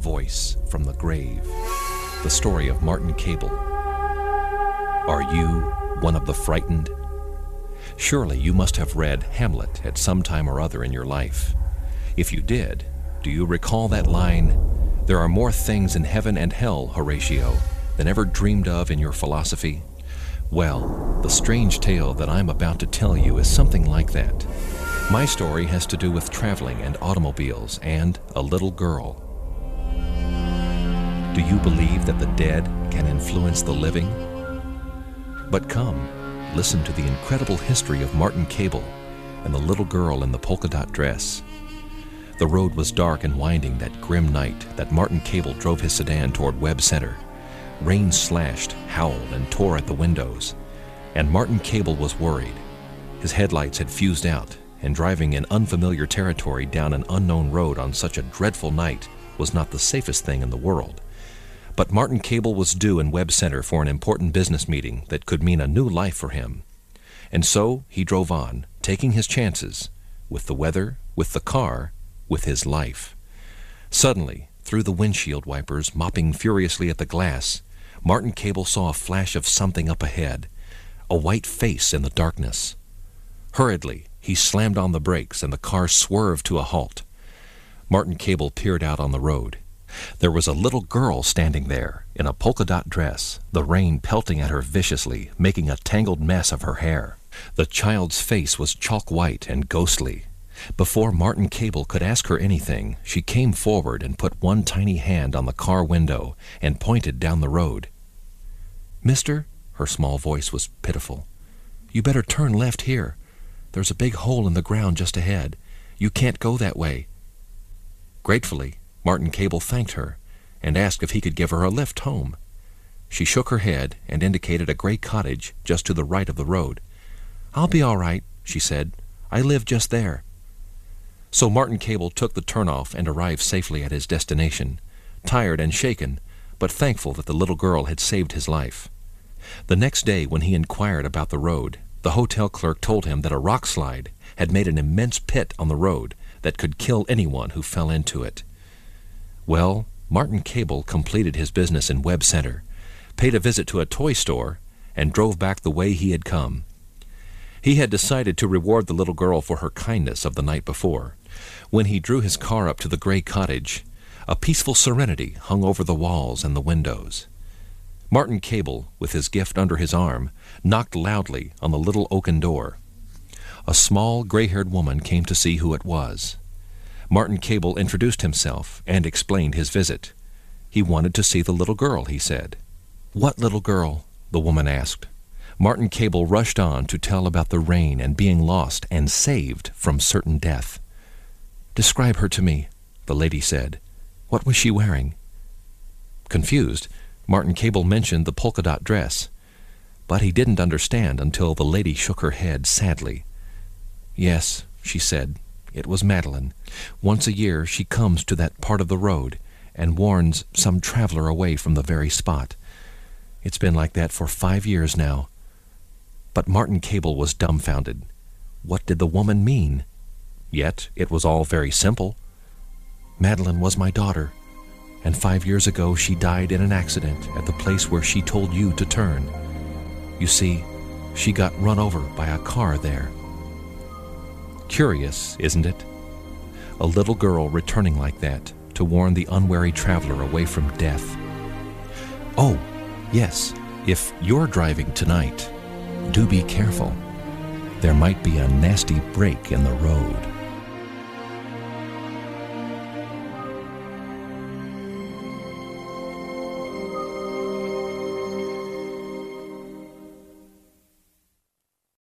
voice from the grave. The story of Martin Cable. Are you one of the frightened? Surely you must have read Hamlet at some time or other in your life. If you did, do you recall that line, There are more things in heaven and hell, Horatio, than ever dreamed of in your philosophy? Well, the strange tale that I'm about to tell you is something like that. My story has to do with traveling and automobiles and a little girl. Do you believe that the dead can influence the living? But come, listen to the incredible history of Martin Cable and the little girl in the polka dot dress. The road was dark and winding that grim night that Martin Cable drove his sedan toward Webb Center. Rain slashed, howled, and tore at the windows, and Martin Cable was worried. His headlights had fused out, and driving in unfamiliar territory down an unknown road on such a dreadful night was not the safest thing in the world. But Martin Cable was due in Webb Center for an important business meeting that could mean a new life for him. And so he drove on, taking his chances with the weather, with the car, with his life. Suddenly, through the windshield wipers mopping furiously at the glass, Martin Cable saw a flash of something up ahead, a white face in the darkness. Hurriedly, he slammed on the brakes and the car swerved to a halt. Martin Cable peered out on the road. There was a little girl standing there, in a polka dot dress, the rain pelting at her viciously, making a tangled mess of her hair. The child's face was chalk white and ghostly. Before Martin Cable could ask her anything, she came forward and put one tiny hand on the car window and pointed down the road. Mister, her small voice was pitiful, you better turn left here. There's a big hole in the ground just ahead. You can't go that way. Gratefully, Martin Cable thanked her and asked if he could give her a lift home. She shook her head and indicated a gray cottage just to the right of the road. I'll be all right, she said. I live just there. So Martin Cable took the turnoff and arrived safely at his destination, tired and shaken, but thankful that the little girl had saved his life. The next day, when he inquired about the road, the hotel clerk told him that a rock slide had made an immense pit on the road that could kill anyone who fell into it. Well, Martin Cable completed his business in Webb Center, paid a visit to a toy store, and drove back the way he had come. He had decided to reward the little girl for her kindness of the night before. When he drew his car up to the gray cottage, a peaceful serenity hung over the walls and the windows. Martin Cable, with his gift under his arm, knocked loudly on the little oaken door. A small, gray-haired woman came to see who it was. Martin Cable introduced himself and explained his visit. He wanted to see the little girl, he said. What little girl? the woman asked. Martin Cable rushed on to tell about the rain and being lost and saved from certain death. Describe her to me, the lady said. What was she wearing? Confused, Martin Cable mentioned the polka dot dress, but he didn't understand until the lady shook her head sadly. Yes, she said, it was Madeline. Once a year she comes to that part of the road and warns some traveler away from the very spot. It's been like that for five years now. But Martin Cable was dumbfounded. What did the woman mean? Yet it was all very simple. Madeline was my daughter, and five years ago she died in an accident at the place where she told you to turn. You see, she got run over by a car there. Curious, isn't it? A little girl returning like that to warn the unwary traveler away from death. Oh, yes, if you're driving tonight, do be careful. There might be a nasty break in the road.